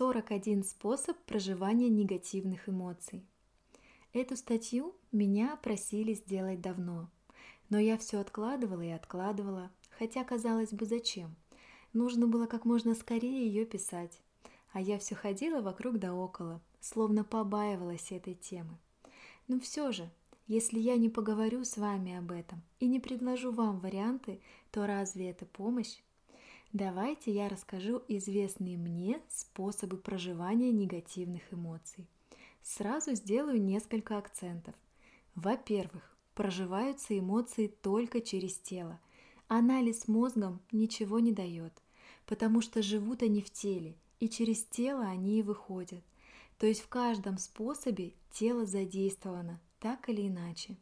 41 способ проживания негативных эмоций. Эту статью меня просили сделать давно, но я все откладывала и откладывала, хотя, казалось бы, зачем? Нужно было как можно скорее ее писать, а я все ходила вокруг да около, словно побаивалась этой темы. Но все же, если я не поговорю с вами об этом и не предложу вам варианты, то разве это помощь? Давайте я расскажу известные мне способы проживания негативных эмоций. Сразу сделаю несколько акцентов. Во-первых, проживаются эмоции только через тело. Анализ мозгом ничего не дает, потому что живут они в теле, и через тело они и выходят. То есть в каждом способе тело задействовано, так или иначе.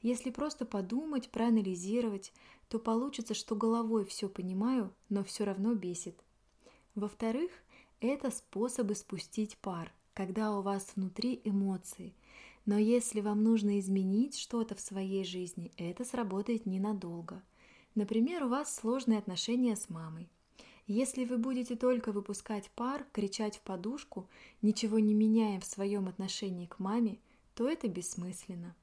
Если просто подумать, проанализировать, то получится, что головой все понимаю, но все равно бесит. Во-вторых, это способы спустить пар, когда у вас внутри эмоции. Но если вам нужно изменить что-то в своей жизни, это сработает ненадолго. Например, у вас сложные отношения с мамой. Если вы будете только выпускать пар, кричать в подушку, ничего не меняя в своем отношении к маме, то это бессмысленно.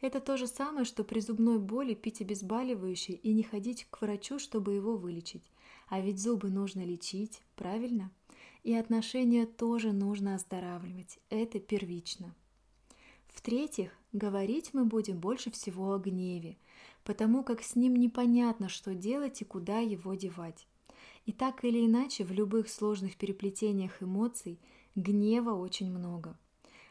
Это то же самое, что при зубной боли пить обезболивающее и не ходить к врачу, чтобы его вылечить. А ведь зубы нужно лечить, правильно? И отношения тоже нужно оздоравливать. Это первично. В-третьих, говорить мы будем больше всего о гневе, потому как с ним непонятно, что делать и куда его девать. И так или иначе, в любых сложных переплетениях эмоций гнева очень много –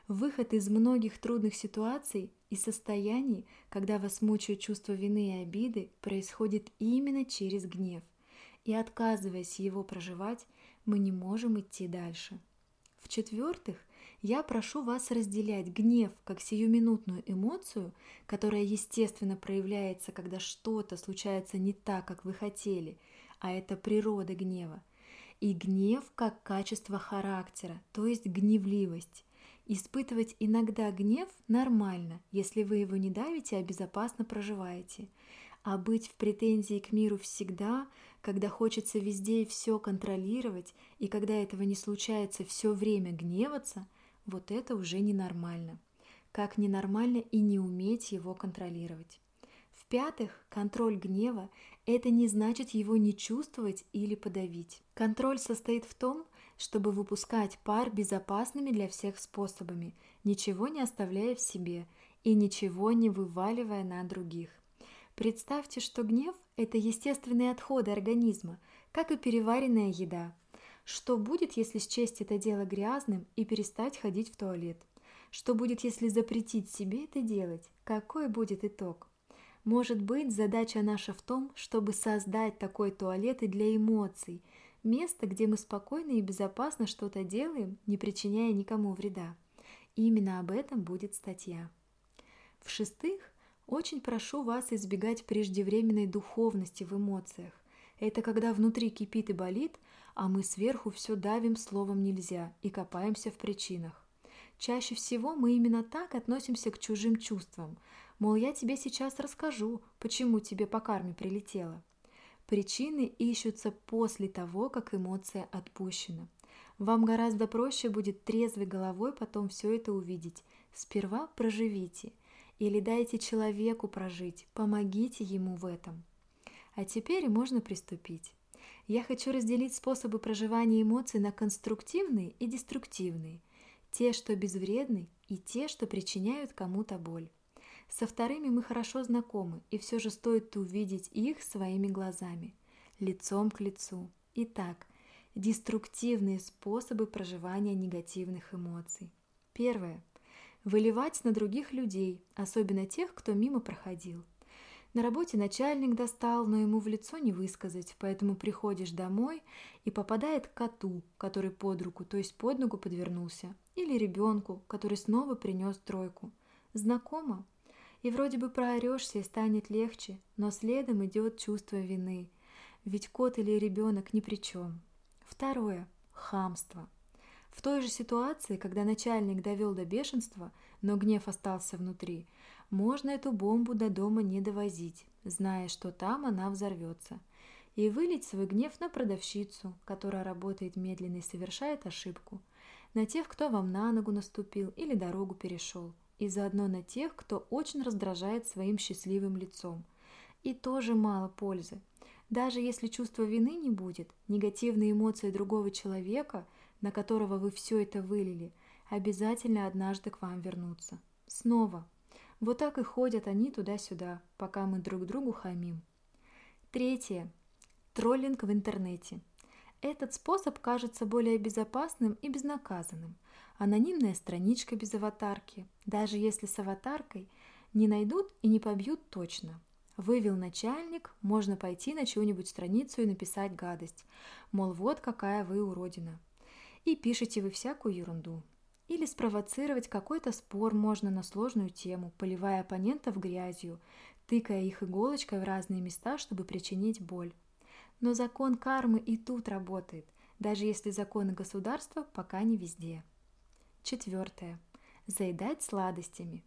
Выход из многих трудных ситуаций и состояний, когда вас мучают чувство вины и обиды, происходит именно через гнев. И отказываясь его проживать, мы не можем идти дальше. В-четвертых, я прошу вас разделять гнев как сиюминутную эмоцию, которая естественно проявляется, когда что-то случается не так, как вы хотели, а это природа гнева, и гнев как качество характера, то есть гневливость. Испытывать иногда гнев нормально, если вы его не давите, а безопасно проживаете. А быть в претензии к миру всегда, когда хочется везде и все контролировать, и когда этого не случается все время гневаться, вот это уже ненормально. Как ненормально и не уметь его контролировать. В-пятых, контроль гнева – это не значит его не чувствовать или подавить. Контроль состоит в том, чтобы выпускать пар безопасными для всех способами, ничего не оставляя в себе и ничего не вываливая на других. Представьте, что гнев – это естественные отходы организма, как и переваренная еда. Что будет, если счесть это дело грязным и перестать ходить в туалет? Что будет, если запретить себе это делать? Какой будет итог? Может быть, задача наша в том, чтобы создать такой туалет и для эмоций – Место, где мы спокойно и безопасно что-то делаем, не причиняя никому вреда. И именно об этом будет статья. В-шестых, очень прошу вас избегать преждевременной духовности в эмоциях. Это когда внутри кипит и болит, а мы сверху все давим словом нельзя и копаемся в причинах. Чаще всего мы именно так относимся к чужим чувствам. Мол, я тебе сейчас расскажу, почему тебе по карме прилетело. Причины ищутся после того, как эмоция отпущена. Вам гораздо проще будет трезвой головой потом все это увидеть. Сперва проживите или дайте человеку прожить, помогите ему в этом. А теперь можно приступить. Я хочу разделить способы проживания эмоций на конструктивные и деструктивные, те, что безвредны, и те, что причиняют кому-то боль. Со вторыми мы хорошо знакомы, и все же стоит увидеть их своими глазами, лицом к лицу. Итак, деструктивные способы проживания негативных эмоций. Первое. Выливать на других людей, особенно тех, кто мимо проходил. На работе начальник достал, но ему в лицо не высказать, поэтому приходишь домой и попадает к коту, который под руку, то есть под ногу подвернулся, или ребенку, который снова принес тройку. Знакомо? И вроде бы проорешься и станет легче, но следом идет чувство вины, ведь кот или ребенок ни при чем. Второе – хамство. В той же ситуации, когда начальник довел до бешенства, но гнев остался внутри, можно эту бомбу до дома не довозить, зная, что там она взорвется. и вылить свой гнев на продавщицу, которая работает медленно и совершает ошибку, на тех, кто вам на ногу наступил или дорогу перешел, и заодно на тех, кто очень раздражает своим счастливым лицом. И тоже мало пользы. Даже если чувства вины не будет, негативные эмоции другого человека, на которого вы все это вылили, обязательно однажды к вам вернутся. Снова. Вот так и ходят они туда-сюда, пока мы друг другу хамим. Третье. Троллинг в интернете. Этот способ кажется более безопасным и безнаказанным. Анонимная страничка без аватарки, даже если с аватаркой, не найдут и не побьют точно. Вывел начальник, можно пойти на чью-нибудь страницу и написать гадость, мол, вот какая вы уродина. И пишете вы всякую ерунду. Или спровоцировать какой-то спор можно на сложную тему, поливая оппонентов грязью, тыкая их иголочкой в разные места, чтобы причинить боль. Но закон кармы и тут работает, даже если законы государства пока не везде. Четвертое. Заедать сладостями.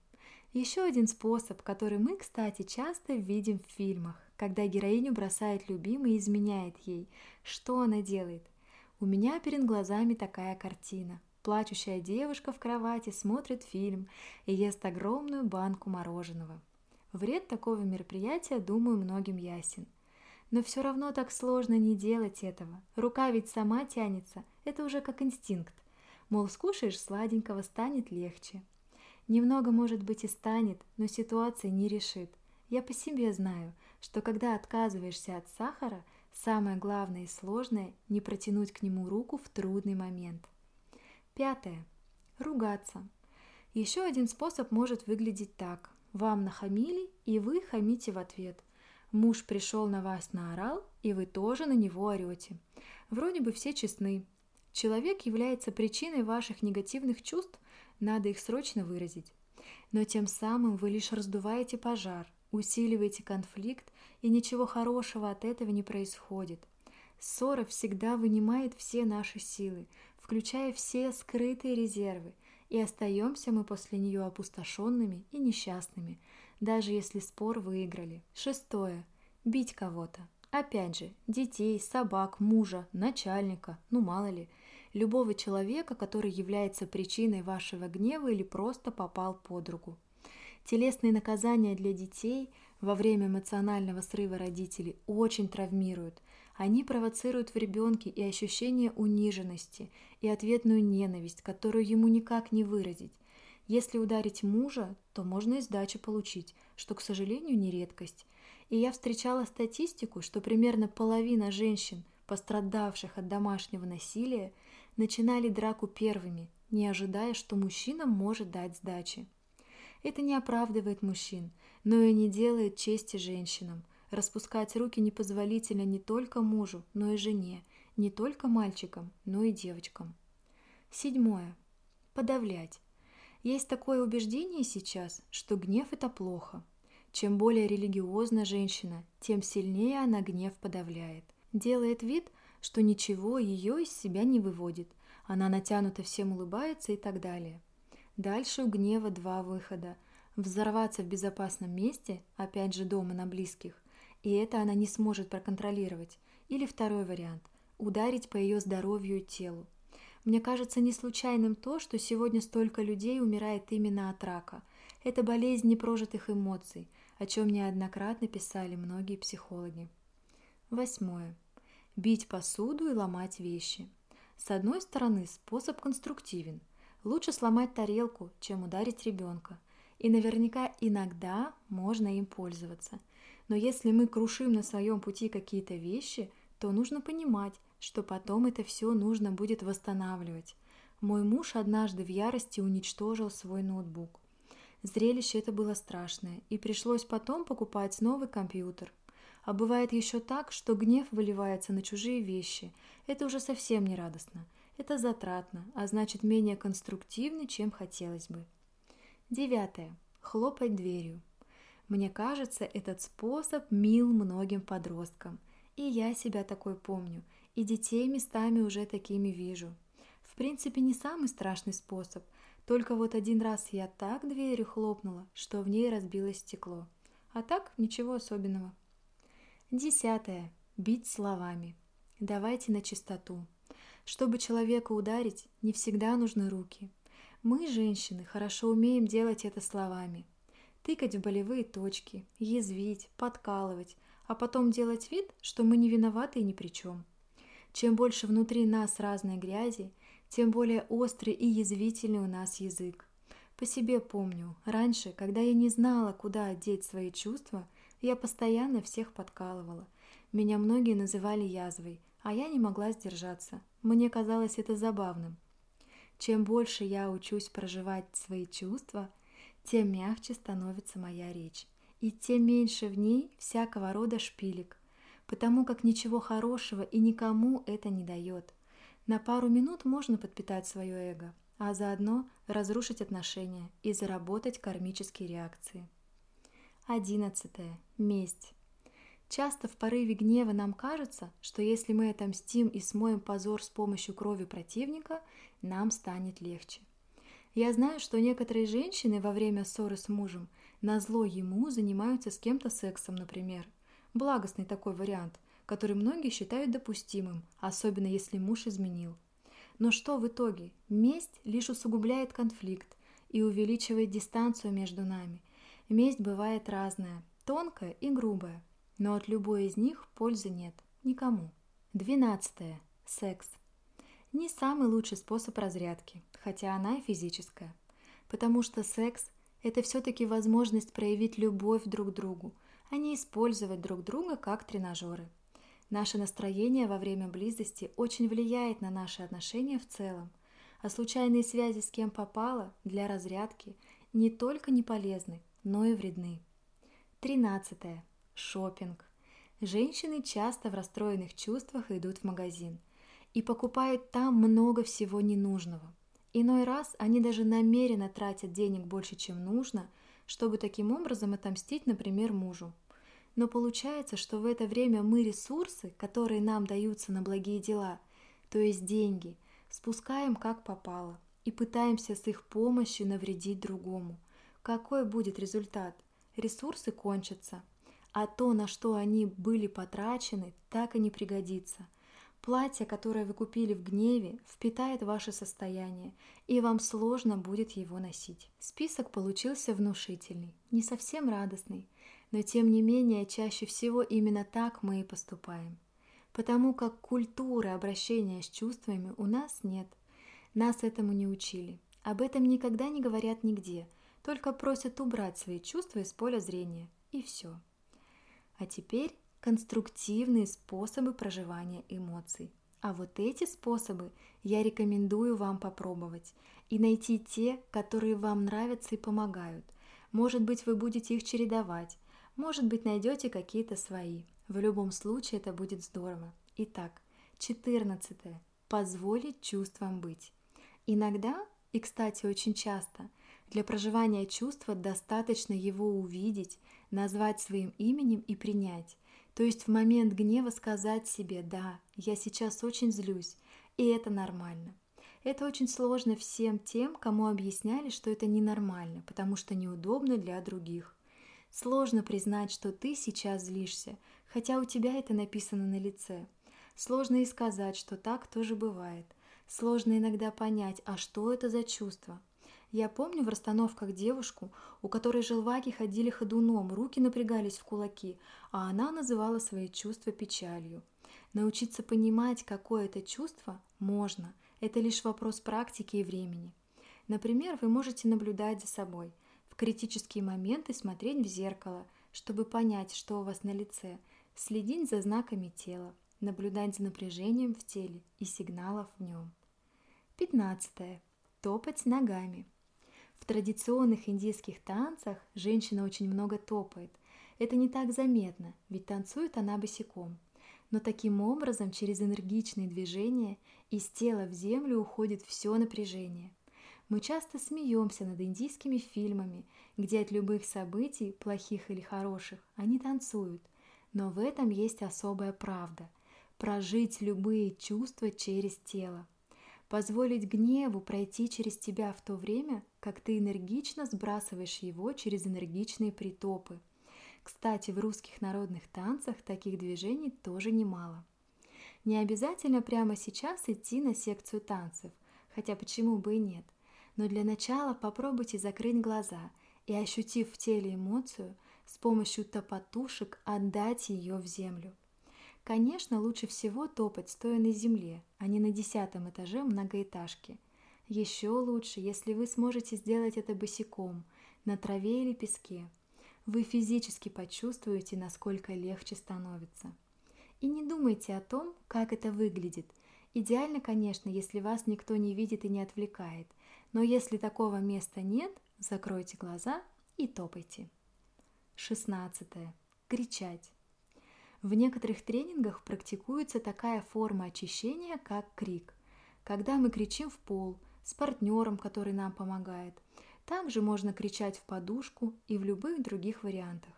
Еще один способ, который мы, кстати, часто видим в фильмах, когда героиню бросает любимый и изменяет ей. Что она делает? У меня перед глазами такая картина. Плачущая девушка в кровати смотрит фильм и ест огромную банку мороженого. Вред такого мероприятия, думаю, многим ясен – но все равно так сложно не делать этого. Рука ведь сама тянется, это уже как инстинкт. Мол, скушаешь сладенького, станет легче. Немного, может быть, и станет, но ситуация не решит. Я по себе знаю, что когда отказываешься от сахара, самое главное и сложное – не протянуть к нему руку в трудный момент. Пятое. Ругаться. Еще один способ может выглядеть так. Вам нахамили, и вы хамите в ответ – Муж пришел на вас наорал, и вы тоже на него орете. Вроде бы все честны. Человек является причиной ваших негативных чувств, надо их срочно выразить. Но тем самым вы лишь раздуваете пожар, усиливаете конфликт, и ничего хорошего от этого не происходит. Ссора всегда вынимает все наши силы, включая все скрытые резервы, и остаемся мы после нее опустошенными и несчастными, даже если спор выиграли. Шестое. Бить кого-то. Опять же, детей, собак, мужа, начальника, ну мало ли, любого человека, который является причиной вашего гнева или просто попал под руку. Телесные наказания для детей во время эмоционального срыва родителей очень травмируют. Они провоцируют в ребенке и ощущение униженности, и ответную ненависть, которую ему никак не выразить. Если ударить мужа, то можно и сдачу получить, что, к сожалению, не редкость. И я встречала статистику, что примерно половина женщин, пострадавших от домашнего насилия, начинали драку первыми, не ожидая, что мужчина может дать сдачи. Это не оправдывает мужчин, но и не делает чести женщинам. Распускать руки непозволительно не только мужу, но и жене, не только мальчикам, но и девочкам. Седьмое. Подавлять. Есть такое убеждение сейчас, что гнев – это плохо. Чем более религиозна женщина, тем сильнее она гнев подавляет. Делает вид, что ничего ее из себя не выводит. Она натянуто всем улыбается и так далее. Дальше у гнева два выхода. Взорваться в безопасном месте, опять же дома на близких, и это она не сможет проконтролировать. Или второй вариант – ударить по ее здоровью и телу. Мне кажется не случайным то, что сегодня столько людей умирает именно от рака. Это болезнь непрожитых эмоций, о чем неоднократно писали многие психологи. Восьмое. Бить посуду и ломать вещи. С одной стороны, способ конструктивен. Лучше сломать тарелку, чем ударить ребенка. И наверняка иногда можно им пользоваться. Но если мы крушим на своем пути какие-то вещи, то нужно понимать, что потом это все нужно будет восстанавливать. Мой муж однажды в ярости уничтожил свой ноутбук. Зрелище это было страшное, и пришлось потом покупать новый компьютер. А бывает еще так, что гнев выливается на чужие вещи. Это уже совсем не радостно. Это затратно, а значит менее конструктивно, чем хотелось бы. Девятое. Хлопать дверью. Мне кажется, этот способ мил многим подросткам. И я себя такой помню – и детей местами уже такими вижу. В принципе, не самый страшный способ, только вот один раз я так дверью хлопнула, что в ней разбилось стекло. А так ничего особенного. Десятое. бить словами. Давайте на чистоту. Чтобы человека ударить, не всегда нужны руки. Мы, женщины, хорошо умеем делать это словами. Тыкать в болевые точки, язвить, подкалывать, а потом делать вид, что мы не виноваты и ни при чем. Чем больше внутри нас разной грязи, тем более острый и язвительный у нас язык. По себе помню, раньше, когда я не знала, куда одеть свои чувства, я постоянно всех подкалывала. Меня многие называли язвой, а я не могла сдержаться. Мне казалось это забавным. Чем больше я учусь проживать свои чувства, тем мягче становится моя речь, и тем меньше в ней всякого рода шпилек, потому как ничего хорошего и никому это не дает. На пару минут можно подпитать свое эго, а заодно разрушить отношения и заработать кармические реакции. Одиннадцатое. Месть. Часто в порыве гнева нам кажется, что если мы отомстим и смоем позор с помощью крови противника, нам станет легче. Я знаю, что некоторые женщины во время ссоры с мужем на зло ему занимаются с кем-то сексом, например. Благостный такой вариант, который многие считают допустимым, особенно если муж изменил – но что в итоге? Месть лишь усугубляет конфликт и увеличивает дистанцию между нами. Месть бывает разная, тонкая и грубая, но от любой из них пользы нет никому. Двенадцатое. Секс. Не самый лучший способ разрядки, хотя она и физическая. Потому что секс – это все-таки возможность проявить любовь друг к другу, а не использовать друг друга как тренажеры – Наше настроение во время близости очень влияет на наши отношения в целом, а случайные связи с кем попало для разрядки не только не полезны, но и вредны. 13. Шопинг. Женщины часто в расстроенных чувствах идут в магазин и покупают там много всего ненужного. Иной раз они даже намеренно тратят денег больше, чем нужно, чтобы таким образом отомстить, например, мужу. Но получается, что в это время мы ресурсы, которые нам даются на благие дела, то есть деньги, спускаем как попало и пытаемся с их помощью навредить другому. Какой будет результат? Ресурсы кончатся, а то, на что они были потрачены, так и не пригодится. Платье, которое вы купили в гневе, впитает ваше состояние, и вам сложно будет его носить. Список получился внушительный, не совсем радостный – но тем не менее чаще всего именно так мы и поступаем. Потому как культуры обращения с чувствами у нас нет. Нас этому не учили. Об этом никогда не говорят нигде, только просят убрать свои чувства из поля зрения. И все. А теперь конструктивные способы проживания эмоций. А вот эти способы я рекомендую вам попробовать и найти те, которые вам нравятся и помогают. Может быть, вы будете их чередовать, может быть, найдете какие-то свои. В любом случае это будет здорово. Итак, 14. Позволить чувствам быть. Иногда, и, кстати, очень часто, для проживания чувства достаточно его увидеть, назвать своим именем и принять. То есть в момент гнева сказать себе «да, я сейчас очень злюсь», и это нормально. Это очень сложно всем тем, кому объясняли, что это ненормально, потому что неудобно для других. Сложно признать, что ты сейчас злишься, хотя у тебя это написано на лице. Сложно и сказать, что так тоже бывает. Сложно иногда понять, а что это за чувство. Я помню в расстановках девушку, у которой желваки ходили ходуном, руки напрягались в кулаки, а она называла свои чувства печалью. Научиться понимать, какое это чувство, можно. Это лишь вопрос практики и времени. Например, вы можете наблюдать за собой – критические моменты смотреть в зеркало, чтобы понять, что у вас на лице, следить за знаками тела, наблюдать за напряжением в теле и сигналов в нем. 15. Топать ногами. В традиционных индийских танцах женщина очень много топает. Это не так заметно, ведь танцует она босиком. Но таким образом через энергичные движения из тела в землю уходит все напряжение. Мы часто смеемся над индийскими фильмами, где от любых событий, плохих или хороших, они танцуют. Но в этом есть особая правда – прожить любые чувства через тело. Позволить гневу пройти через тебя в то время, как ты энергично сбрасываешь его через энергичные притопы. Кстати, в русских народных танцах таких движений тоже немало. Не обязательно прямо сейчас идти на секцию танцев, хотя почему бы и нет. Но для начала попробуйте закрыть глаза и, ощутив в теле эмоцию, с помощью топотушек отдать ее в землю. Конечно, лучше всего топать стоя на земле, а не на десятом этаже многоэтажки. Еще лучше, если вы сможете сделать это босиком, на траве или песке. Вы физически почувствуете, насколько легче становится. И не думайте о том, как это выглядит. Идеально, конечно, если вас никто не видит и не отвлекает. Но если такого места нет, закройте глаза и топайте. 16. Кричать. В некоторых тренингах практикуется такая форма очищения, как крик. Когда мы кричим в пол, с партнером, который нам помогает. Также можно кричать в подушку и в любых других вариантах.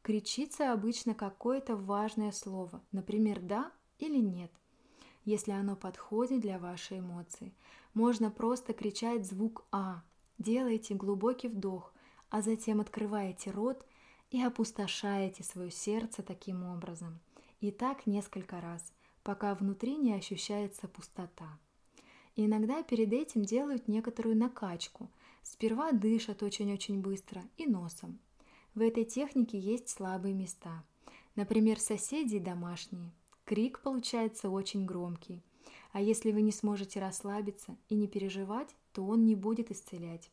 Кричится обычно какое-то важное слово, например, «да» или «нет», если оно подходит для вашей эмоции. Можно просто кричать звук «а». Делайте глубокий вдох, а затем открываете рот и опустошаете свое сердце таким образом. И так несколько раз, пока внутри не ощущается пустота. И иногда перед этим делают некоторую накачку. Сперва дышат очень-очень быстро и носом. В этой технике есть слабые места. Например, соседи домашние. Крик получается очень громкий. А если вы не сможете расслабиться и не переживать, то он не будет исцелять.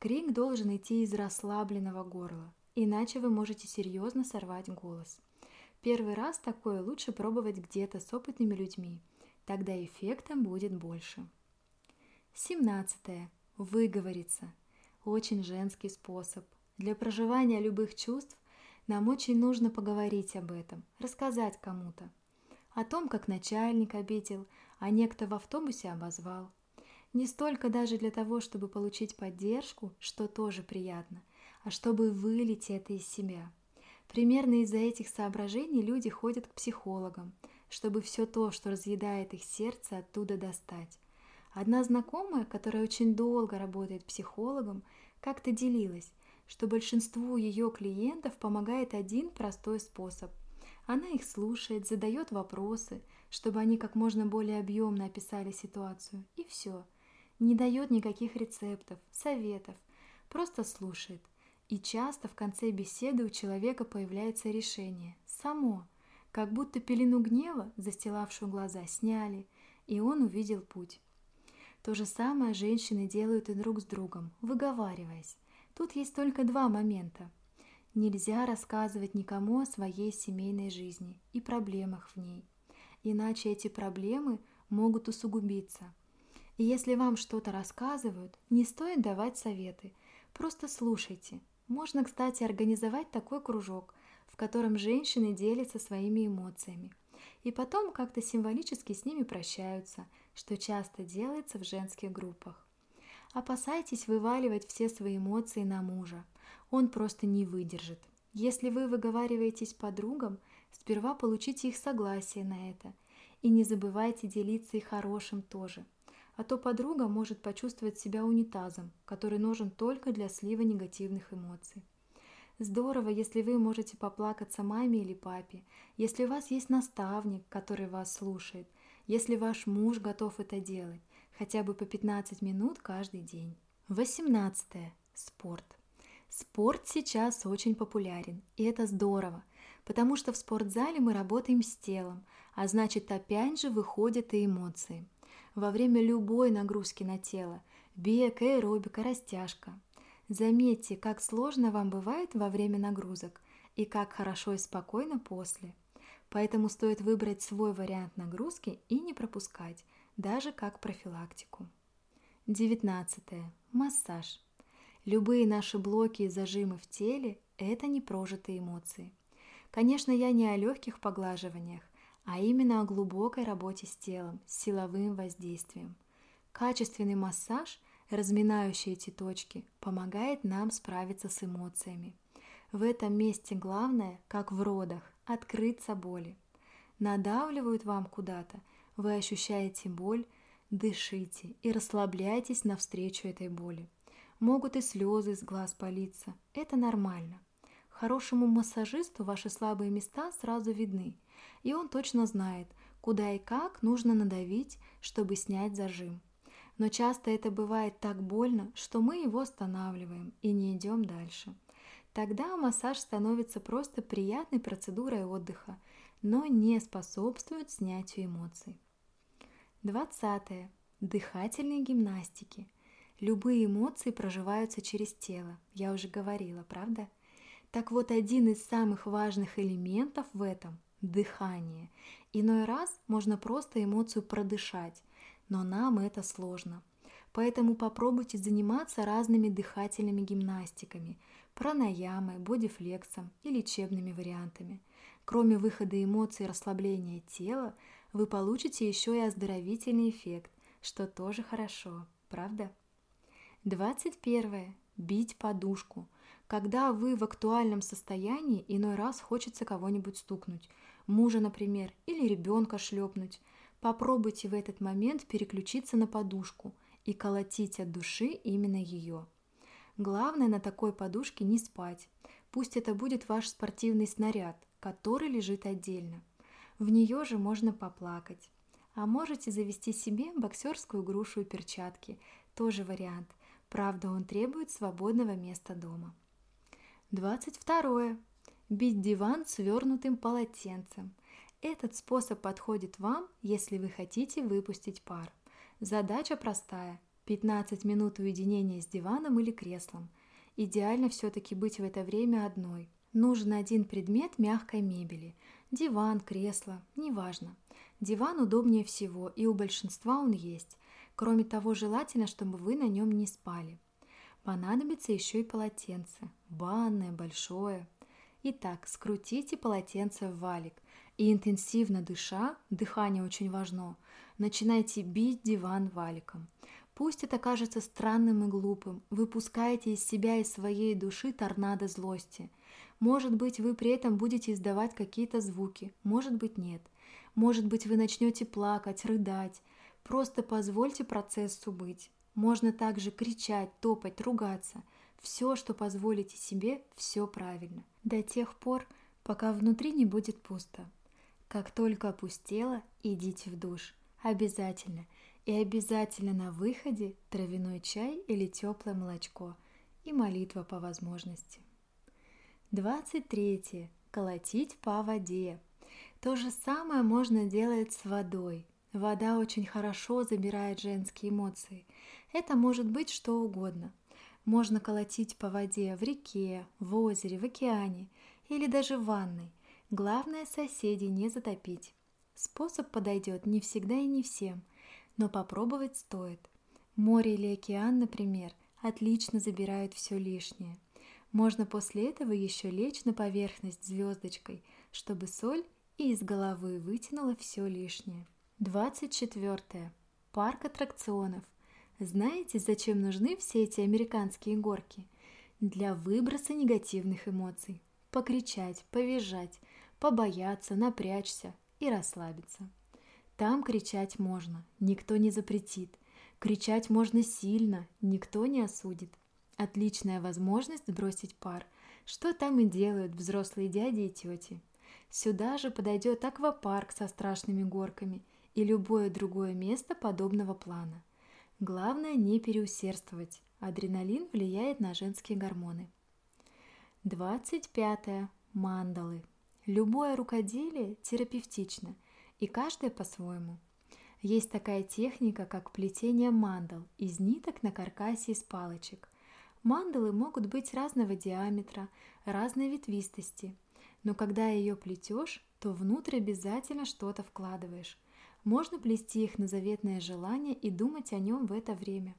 Крик должен идти из расслабленного горла, иначе вы можете серьезно сорвать голос. Первый раз такое лучше пробовать где-то с опытными людьми, тогда эффекта будет больше. 17. Выговориться. Очень женский способ. Для проживания любых чувств нам очень нужно поговорить об этом, рассказать кому-то. О том, как начальник обидел, а некто в автобусе обозвал. Не столько даже для того, чтобы получить поддержку, что тоже приятно, а чтобы вылить это из себя. Примерно из-за этих соображений люди ходят к психологам, чтобы все то, что разъедает их сердце, оттуда достать. Одна знакомая, которая очень долго работает психологом, как-то делилась, что большинству ее клиентов помогает один простой способ. Она их слушает, задает вопросы, чтобы они как можно более объемно описали ситуацию, и все. Не дает никаких рецептов, советов, просто слушает – и часто в конце беседы у человека появляется решение. Само. Как будто пелену гнева, застилавшую глаза, сняли, и он увидел путь. То же самое женщины делают и друг с другом, выговариваясь. Тут есть только два момента. Нельзя рассказывать никому о своей семейной жизни и проблемах в ней, иначе эти проблемы могут усугубиться. И если вам что-то рассказывают, не стоит давать советы, просто слушайте, можно, кстати, организовать такой кружок, в котором женщины делятся своими эмоциями. И потом как-то символически с ними прощаются, что часто делается в женских группах. Опасайтесь вываливать все свои эмоции на мужа. Он просто не выдержит. Если вы выговариваетесь подругам, сперва получите их согласие на это. И не забывайте делиться и хорошим тоже – а то подруга может почувствовать себя унитазом, который нужен только для слива негативных эмоций. Здорово, если вы можете поплакаться маме или папе, если у вас есть наставник, который вас слушает, если ваш муж готов это делать, хотя бы по 15 минут каждый день. 18. Спорт. Спорт сейчас очень популярен, и это здорово, потому что в спортзале мы работаем с телом, а значит опять же выходят и эмоции – во время любой нагрузки на тело – бег, аэробика, растяжка. Заметьте, как сложно вам бывает во время нагрузок и как хорошо и спокойно после. Поэтому стоит выбрать свой вариант нагрузки и не пропускать, даже как профилактику. 19. Массаж. Любые наши блоки и зажимы в теле – это непрожитые эмоции. Конечно, я не о легких поглаживаниях, а именно о глубокой работе с телом, с силовым воздействием. Качественный массаж, разминающий эти точки, помогает нам справиться с эмоциями. В этом месте главное, как в родах, открыться боли. Надавливают вам куда-то, вы ощущаете боль, дышите и расслабляйтесь навстречу этой боли. Могут и слезы из глаз палиться, это нормально. Хорошему массажисту ваши слабые места сразу видны, и он точно знает, куда и как нужно надавить, чтобы снять зажим. Но часто это бывает так больно, что мы его останавливаем и не идем дальше. Тогда массаж становится просто приятной процедурой отдыха, но не способствует снятию эмоций. 20. Дыхательные гимнастики. Любые эмоции проживаются через тело, я уже говорила, правда? Так вот, один из самых важных элементов в этом – дыхание. Иной раз можно просто эмоцию продышать, но нам это сложно. Поэтому попробуйте заниматься разными дыхательными гимнастиками, пранаямой, бодифлексом и лечебными вариантами. Кроме выхода эмоций и расслабления тела, вы получите еще и оздоровительный эффект, что тоже хорошо, правда? 21. Бить подушку. Когда вы в актуальном состоянии, иной раз хочется кого-нибудь стукнуть, мужа, например, или ребенка шлепнуть. Попробуйте в этот момент переключиться на подушку и колотить от души именно ее. Главное на такой подушке не спать. Пусть это будет ваш спортивный снаряд, который лежит отдельно. В нее же можно поплакать. А можете завести себе боксерскую грушу и перчатки. Тоже вариант. Правда, он требует свободного места дома. 22. Бить диван свернутым полотенцем. Этот способ подходит вам, если вы хотите выпустить пар. Задача простая – 15 минут уединения с диваном или креслом. Идеально все-таки быть в это время одной. Нужен один предмет мягкой мебели – диван, кресло, неважно. Диван удобнее всего, и у большинства он есть. Кроме того, желательно, чтобы вы на нем не спали. Понадобится еще и полотенце, банное, большое. Итак, скрутите полотенце в валик – и интенсивно дыша, дыхание очень важно, начинайте бить диван валиком. Пусть это кажется странным и глупым, вы пускаете из себя и своей души торнадо злости. Может быть, вы при этом будете издавать какие-то звуки, может быть, нет. Может быть, вы начнете плакать, рыдать. Просто позвольте процессу быть. Можно также кричать, топать, ругаться. Все, что позволите себе, все правильно. До тех пор, пока внутри не будет пусто. Как только опустела, идите в душ. Обязательно. И обязательно на выходе травяной чай или теплое молочко. И молитва по возможности. 23. Колотить по воде. То же самое можно делать с водой. Вода очень хорошо забирает женские эмоции. Это может быть что угодно. Можно колотить по воде в реке, в озере, в океане или даже в ванной. Главное соседей не затопить. Способ подойдет не всегда и не всем, но попробовать стоит. Море или океан, например, отлично забирают все лишнее. Можно после этого еще лечь на поверхность звездочкой, чтобы соль и из головы вытянула все лишнее. 24. Парк аттракционов. Знаете, зачем нужны все эти американские горки? Для выброса негативных эмоций. Покричать, повизжать, побояться, напрячься и расслабиться. Там кричать можно, никто не запретит. Кричать можно сильно, никто не осудит. Отличная возможность сбросить пар, что там и делают взрослые дяди и тети. Сюда же подойдет аквапарк со страшными горками и любое другое место подобного плана. Главное не переусердствовать. Адреналин влияет на женские гормоны. 25. Мандалы. Любое рукоделие терапевтично, и каждое по-своему. Есть такая техника, как плетение мандал из ниток на каркасе из палочек. Мандалы могут быть разного диаметра, разной ветвистости, но когда ее плетешь, то внутрь обязательно что-то вкладываешь. Можно плести их на заветное желание и думать о нем в это время.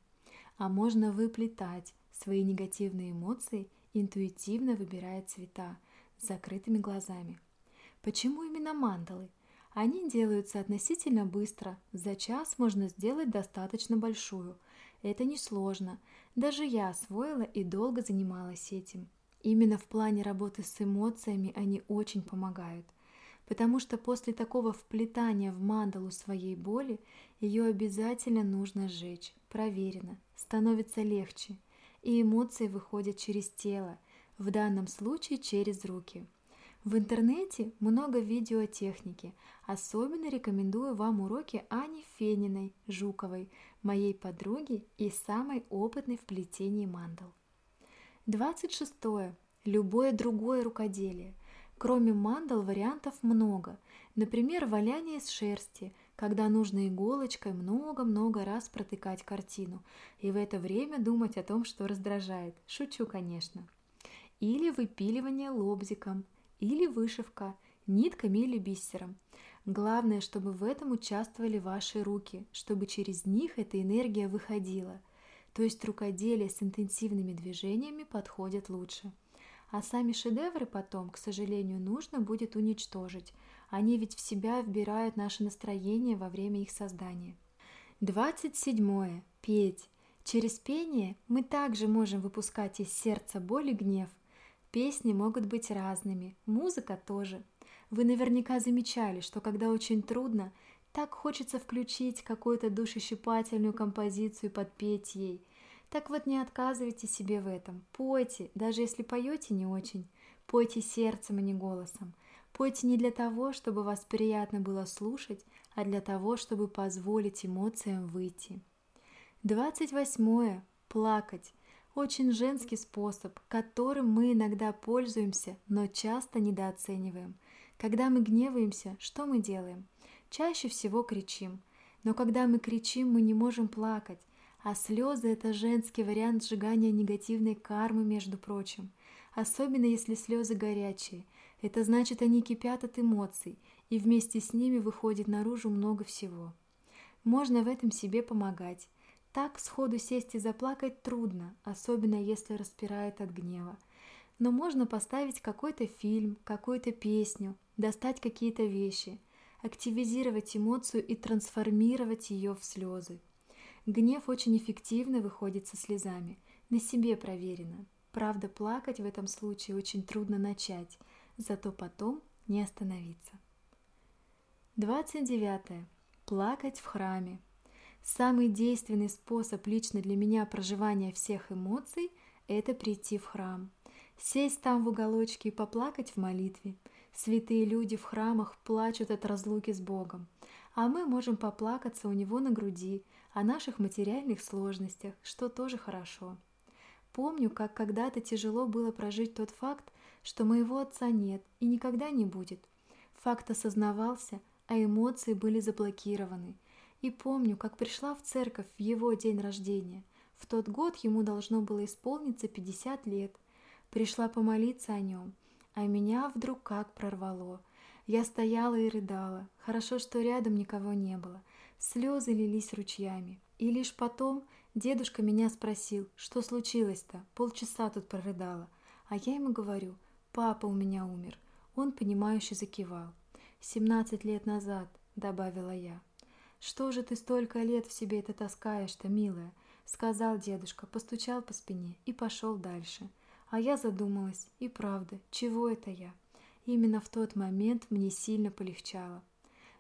А можно выплетать свои негативные эмоции, интуитивно выбирая цвета – с закрытыми глазами. Почему именно мандалы? Они делаются относительно быстро. За час можно сделать достаточно большую. Это несложно. Даже я освоила и долго занималась этим. Именно в плане работы с эмоциями они очень помогают. Потому что после такого вплетания в мандалу своей боли ее обязательно нужно сжечь. Проверено. Становится легче. И эмоции выходят через тело – в данном случае через руки. В интернете много видеотехники. Особенно рекомендую вам уроки Ани Фениной Жуковой, моей подруги и самой опытной в плетении мандал. 26. Любое другое рукоделие. Кроме мандал вариантов много. Например, валяние из шерсти, когда нужно иголочкой много-много раз протыкать картину и в это время думать о том, что раздражает. Шучу, конечно. Или выпиливание лобзиком, или вышивка, нитками или бисером. Главное, чтобы в этом участвовали ваши руки, чтобы через них эта энергия выходила. То есть рукоделие с интенсивными движениями подходит лучше. А сами шедевры потом, к сожалению, нужно будет уничтожить. Они ведь в себя вбирают наше настроение во время их создания. 27. Петь. Через пение мы также можем выпускать из сердца боль и гнев. Песни могут быть разными, музыка тоже. Вы наверняка замечали, что когда очень трудно, так хочется включить какую-то душещипательную композицию и подпеть ей – так вот не отказывайте себе в этом. Пойте, даже если поете не очень. Пойте сердцем, а не голосом. Пойте не для того, чтобы вас приятно было слушать, а для того, чтобы позволить эмоциям выйти. 28. Плакать. Очень женский способ, которым мы иногда пользуемся, но часто недооцениваем. Когда мы гневаемся, что мы делаем? Чаще всего кричим. Но когда мы кричим, мы не можем плакать. А слезы – это женский вариант сжигания негативной кармы, между прочим. Особенно если слезы горячие. Это значит, они кипят от эмоций, и вместе с ними выходит наружу много всего. Можно в этом себе помогать. Так сходу сесть и заплакать трудно, особенно если распирает от гнева. Но можно поставить какой-то фильм, какую-то песню, достать какие-то вещи, активизировать эмоцию и трансформировать ее в слезы. Гнев очень эффективно выходит со слезами, на себе проверено. Правда, плакать в этом случае очень трудно начать, зато потом не остановиться. 29. Плакать в храме. Самый действенный способ лично для меня проживания всех эмоций – это прийти в храм. Сесть там в уголочке и поплакать в молитве. Святые люди в храмах плачут от разлуки с Богом, а мы можем поплакаться у него на груди – о наших материальных сложностях, что тоже хорошо. Помню, как когда-то тяжело было прожить тот факт, что моего отца нет и никогда не будет. Факт осознавался, а эмоции были заблокированы. И помню, как пришла в церковь в его день рождения. В тот год ему должно было исполниться 50 лет. Пришла помолиться о нем, а меня вдруг как прорвало. Я стояла и рыдала. Хорошо, что рядом никого не было. Слезы лились ручьями. И лишь потом дедушка меня спросил, что случилось-то, полчаса тут прорыдала. А я ему говорю, папа у меня умер. Он, понимающе закивал. «Семнадцать лет назад», — добавила я. «Что же ты столько лет в себе это таскаешь-то, милая?» — сказал дедушка, постучал по спине и пошел дальше. А я задумалась, и правда, чего это я? Именно в тот момент мне сильно полегчало.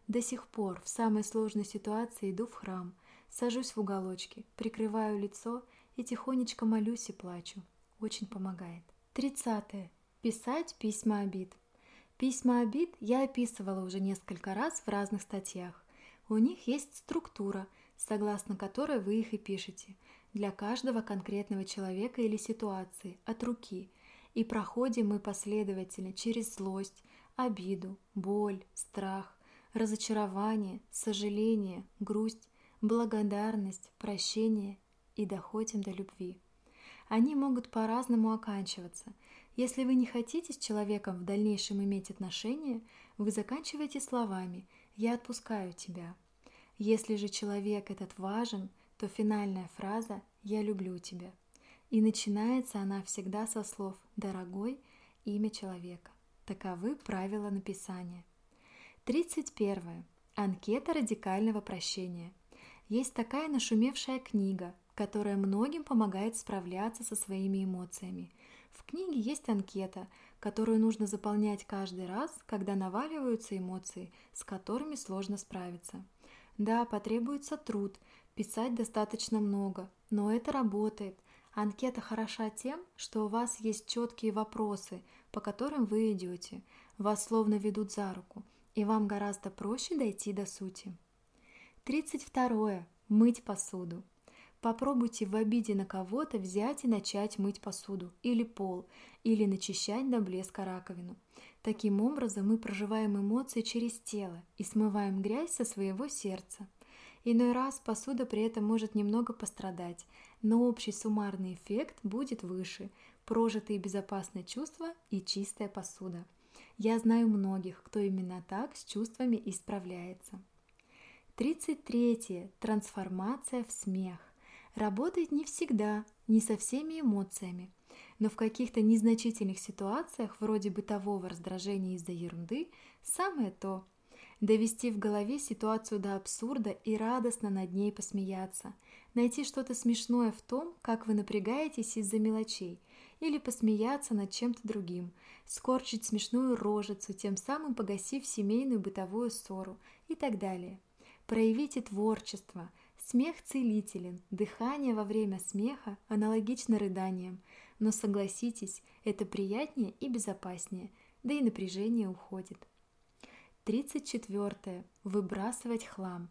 До сих пор в самой сложной ситуации иду в храм, сажусь в уголочке, прикрываю лицо и тихонечко молюсь и плачу. Очень помогает. Тридцатое. Писать письма обид. Письма обид я описывала уже несколько раз в разных статьях. У них есть структура, согласно которой вы их и пишете, для каждого конкретного человека или ситуации, от руки. И проходим мы последовательно через злость, обиду, боль, страх, разочарование, сожаление, грусть, благодарность, прощение и доходим до любви. Они могут по-разному оканчиваться. Если вы не хотите с человеком в дальнейшем иметь отношения, вы заканчиваете словами «я отпускаю тебя». Если же человек этот важен, то финальная фраза «я люблю тебя». И начинается она всегда со слов «дорогой» имя человека. Таковы правила написания. 31. Анкета радикального прощения. Есть такая нашумевшая книга, которая многим помогает справляться со своими эмоциями. В книге есть анкета, которую нужно заполнять каждый раз, когда наваливаются эмоции, с которыми сложно справиться. Да, потребуется труд, писать достаточно много, но это работает. Анкета хороша тем, что у вас есть четкие вопросы, по которым вы идете. Вас словно ведут за руку, и вам гораздо проще дойти до сути. 32. Мыть посуду. Попробуйте в обиде на кого-то взять и начать мыть посуду или пол, или начищать до блеска раковину. Таким образом мы проживаем эмоции через тело и смываем грязь со своего сердца. Иной раз посуда при этом может немного пострадать, но общий суммарный эффект будет выше, прожитые безопасные чувства и чистая посуда. Я знаю многих, кто именно так с чувствами и справляется. 33. Трансформация в смех. Работает не всегда, не со всеми эмоциями, но в каких-то незначительных ситуациях, вроде бытового раздражения из-за ерунды, самое то – довести в голове ситуацию до абсурда и радостно над ней посмеяться, найти что-то смешное в том, как вы напрягаетесь из-за мелочей, или посмеяться над чем-то другим, скорчить смешную рожицу, тем самым погасив семейную бытовую ссору и так далее. Проявите творчество. Смех целителен, дыхание во время смеха аналогично рыданиям, но согласитесь, это приятнее и безопаснее, да и напряжение уходит. 34. Выбрасывать хлам.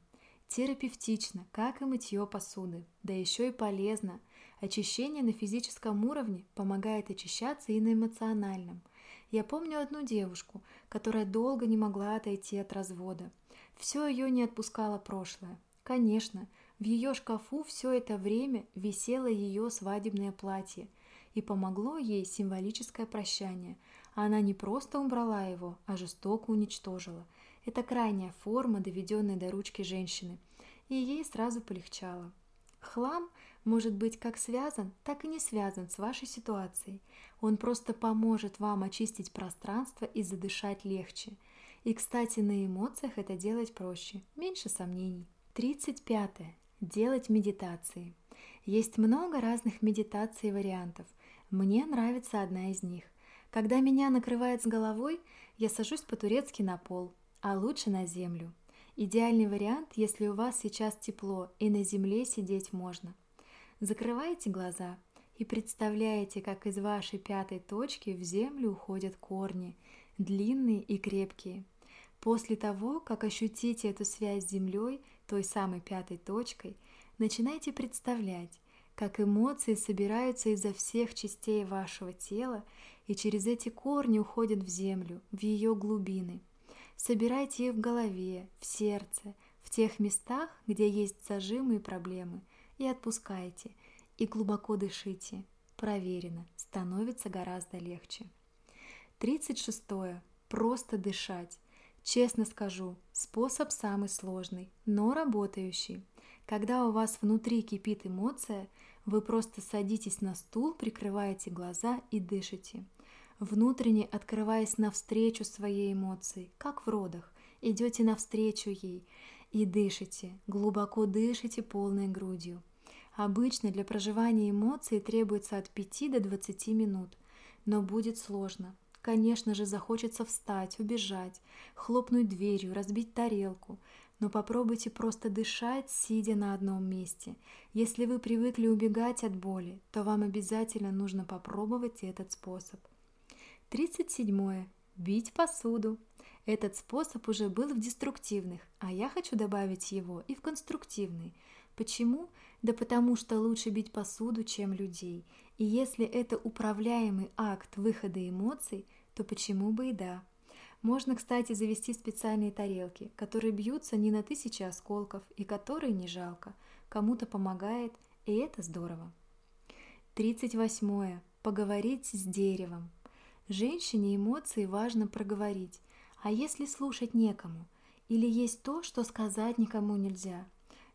Терапевтично, как и мытье посуды, да еще и полезно. Очищение на физическом уровне помогает очищаться и на эмоциональном. Я помню одну девушку, которая долго не могла отойти от развода. Все ее не отпускало прошлое. Конечно, в ее шкафу все это время висело ее свадебное платье, и помогло ей символическое прощание – она не просто убрала его, а жестоко уничтожила. Это крайняя форма, доведенной до ручки женщины, и ей сразу полегчало. Хлам может быть как связан, так и не связан с вашей ситуацией. Он просто поможет вам очистить пространство и задышать легче. И, кстати, на эмоциях это делать проще, меньше сомнений. 35. Делать медитации. Есть много разных медитаций и вариантов. Мне нравится одна из них – когда меня накрывает с головой, я сажусь по-турецки на пол, а лучше на землю. Идеальный вариант, если у вас сейчас тепло и на земле сидеть можно. Закрываете глаза и представляете, как из вашей пятой точки в землю уходят корни, длинные и крепкие. После того, как ощутите эту связь с землей, той самой пятой точкой, начинайте представлять, как эмоции собираются изо всех частей вашего тела и через эти корни уходят в землю, в ее глубины. Собирайте их в голове, в сердце, в тех местах, где есть зажимы и проблемы, и отпускайте, и глубоко дышите. Проверено, становится гораздо легче. 36. Просто дышать. Честно скажу, способ самый сложный, но работающий. Когда у вас внутри кипит эмоция – вы просто садитесь на стул, прикрываете глаза и дышите. Внутренне открываясь навстречу своей эмоции, как в родах, идете навстречу ей и дышите, глубоко дышите полной грудью. Обычно для проживания эмоций требуется от 5 до 20 минут, но будет сложно. Конечно же, захочется встать, убежать, хлопнуть дверью, разбить тарелку, но попробуйте просто дышать, сидя на одном месте. Если вы привыкли убегать от боли, то вам обязательно нужно попробовать этот способ. 37. Бить посуду. Этот способ уже был в деструктивных, а я хочу добавить его и в конструктивный. Почему? Да потому что лучше бить посуду, чем людей. И если это управляемый акт выхода эмоций, то почему бы и да? Можно, кстати, завести специальные тарелки, которые бьются не на тысячи осколков и которые не жалко. Кому-то помогает, и это здорово. 38. Поговорить с деревом. Женщине эмоции важно проговорить, а если слушать некому, или есть то, что сказать никому нельзя,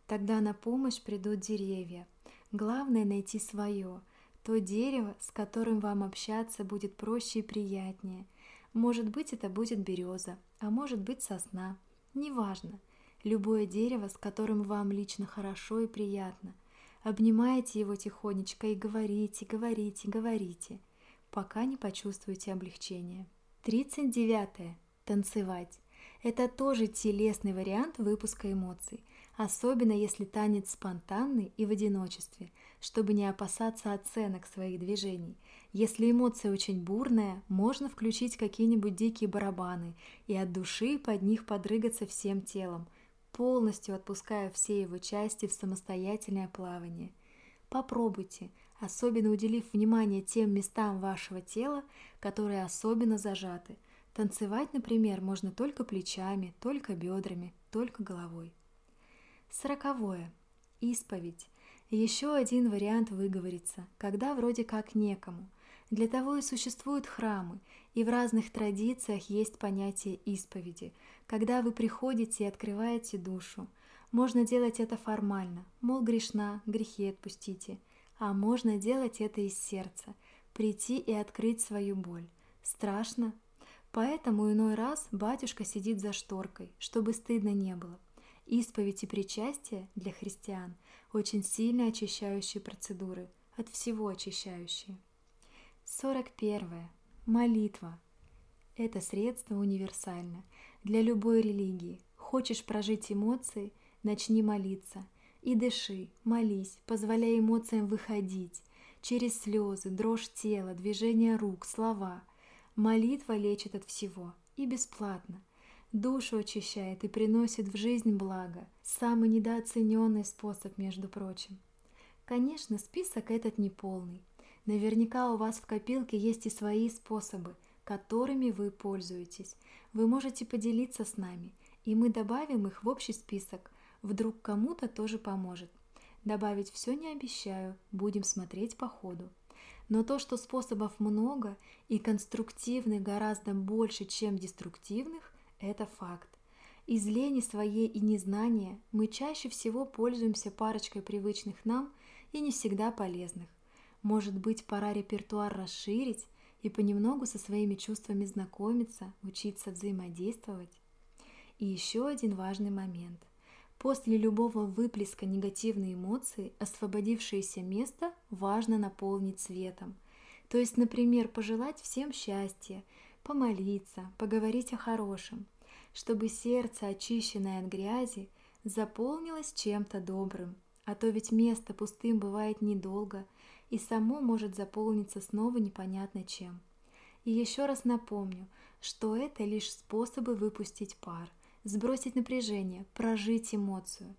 тогда на помощь придут деревья. Главное найти свое, то дерево, с которым вам общаться будет проще и приятнее – может быть, это будет береза, а может быть сосна. Неважно. Любое дерево, с которым вам лично хорошо и приятно. Обнимайте его тихонечко и говорите, говорите, говорите, пока не почувствуете облегчение. 39. Танцевать. Это тоже телесный вариант выпуска эмоций. особенно если танец спонтанный и в одиночестве, чтобы не опасаться оценок своих движений. Если эмоция очень бурная, можно включить какие-нибудь дикие барабаны и от души под них подрыгаться всем телом, полностью отпуская все его части в самостоятельное плавание. Попробуйте, особенно уделив внимание тем местам вашего тела, которые особенно зажаты. Танцевать, например, можно только плечами, только бедрами, только головой. Сороковое. Исповедь. Еще один вариант выговориться, когда вроде как некому. Для того и существуют храмы, и в разных традициях есть понятие исповеди, когда вы приходите и открываете душу. Можно делать это формально, мол, грешна, грехи отпустите, а можно делать это из сердца, прийти и открыть свою боль. Страшно? Поэтому иной раз батюшка сидит за шторкой, чтобы стыдно не было. Исповедь и причастие для христиан – очень сильно очищающие процедуры, от всего очищающие. 41. Молитва. Это средство универсально для любой религии. Хочешь прожить эмоции – начни молиться. И дыши, молись, позволяй эмоциям выходить. Через слезы, дрожь тела, движение рук, слова. Молитва лечит от всего и бесплатно – душу очищает и приносит в жизнь благо. Самый недооцененный способ, между прочим. Конечно, список этот не полный. Наверняка у вас в копилке есть и свои способы, которыми вы пользуетесь. Вы можете поделиться с нами, и мы добавим их в общий список. Вдруг кому-то тоже поможет. Добавить все не обещаю, будем смотреть по ходу. Но то, что способов много и конструктивных гораздо больше, чем деструктивных, это факт. Из лени своей и незнания мы чаще всего пользуемся парочкой привычных нам и не всегда полезных. Может быть, пора репертуар расширить и понемногу со своими чувствами знакомиться, учиться взаимодействовать. И еще один важный момент. После любого выплеска негативной эмоции освободившееся место важно наполнить светом. То есть, например, пожелать всем счастья – помолиться, поговорить о хорошем, чтобы сердце, очищенное от грязи, заполнилось чем-то добрым, а то ведь место пустым бывает недолго, и само может заполниться снова непонятно чем. И еще раз напомню, что это лишь способы выпустить пар, сбросить напряжение, прожить эмоцию.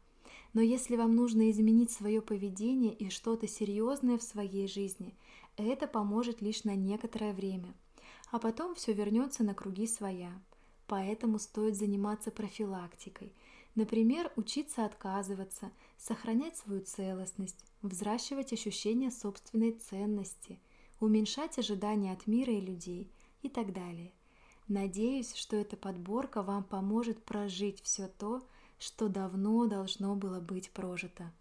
Но если вам нужно изменить свое поведение и что-то серьезное в своей жизни, это поможет лишь на некоторое время – а потом все вернется на круги своя. Поэтому стоит заниматься профилактикой. Например, учиться отказываться, сохранять свою целостность, взращивать ощущение собственной ценности, уменьшать ожидания от мира и людей и так далее. Надеюсь, что эта подборка вам поможет прожить все то, что давно должно было быть прожито.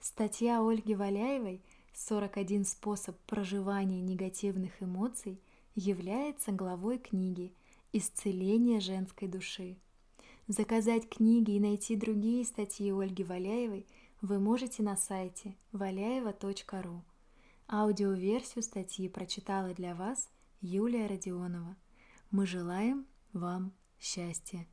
Статья Ольги Валяевой «41 способ проживания негативных эмоций» является главой книги «Исцеление женской души». Заказать книги и найти другие статьи Ольги Валяевой вы можете на сайте валяева.ру. Аудиоверсию статьи прочитала для вас Юлия Родионова. Мы желаем вам счастья.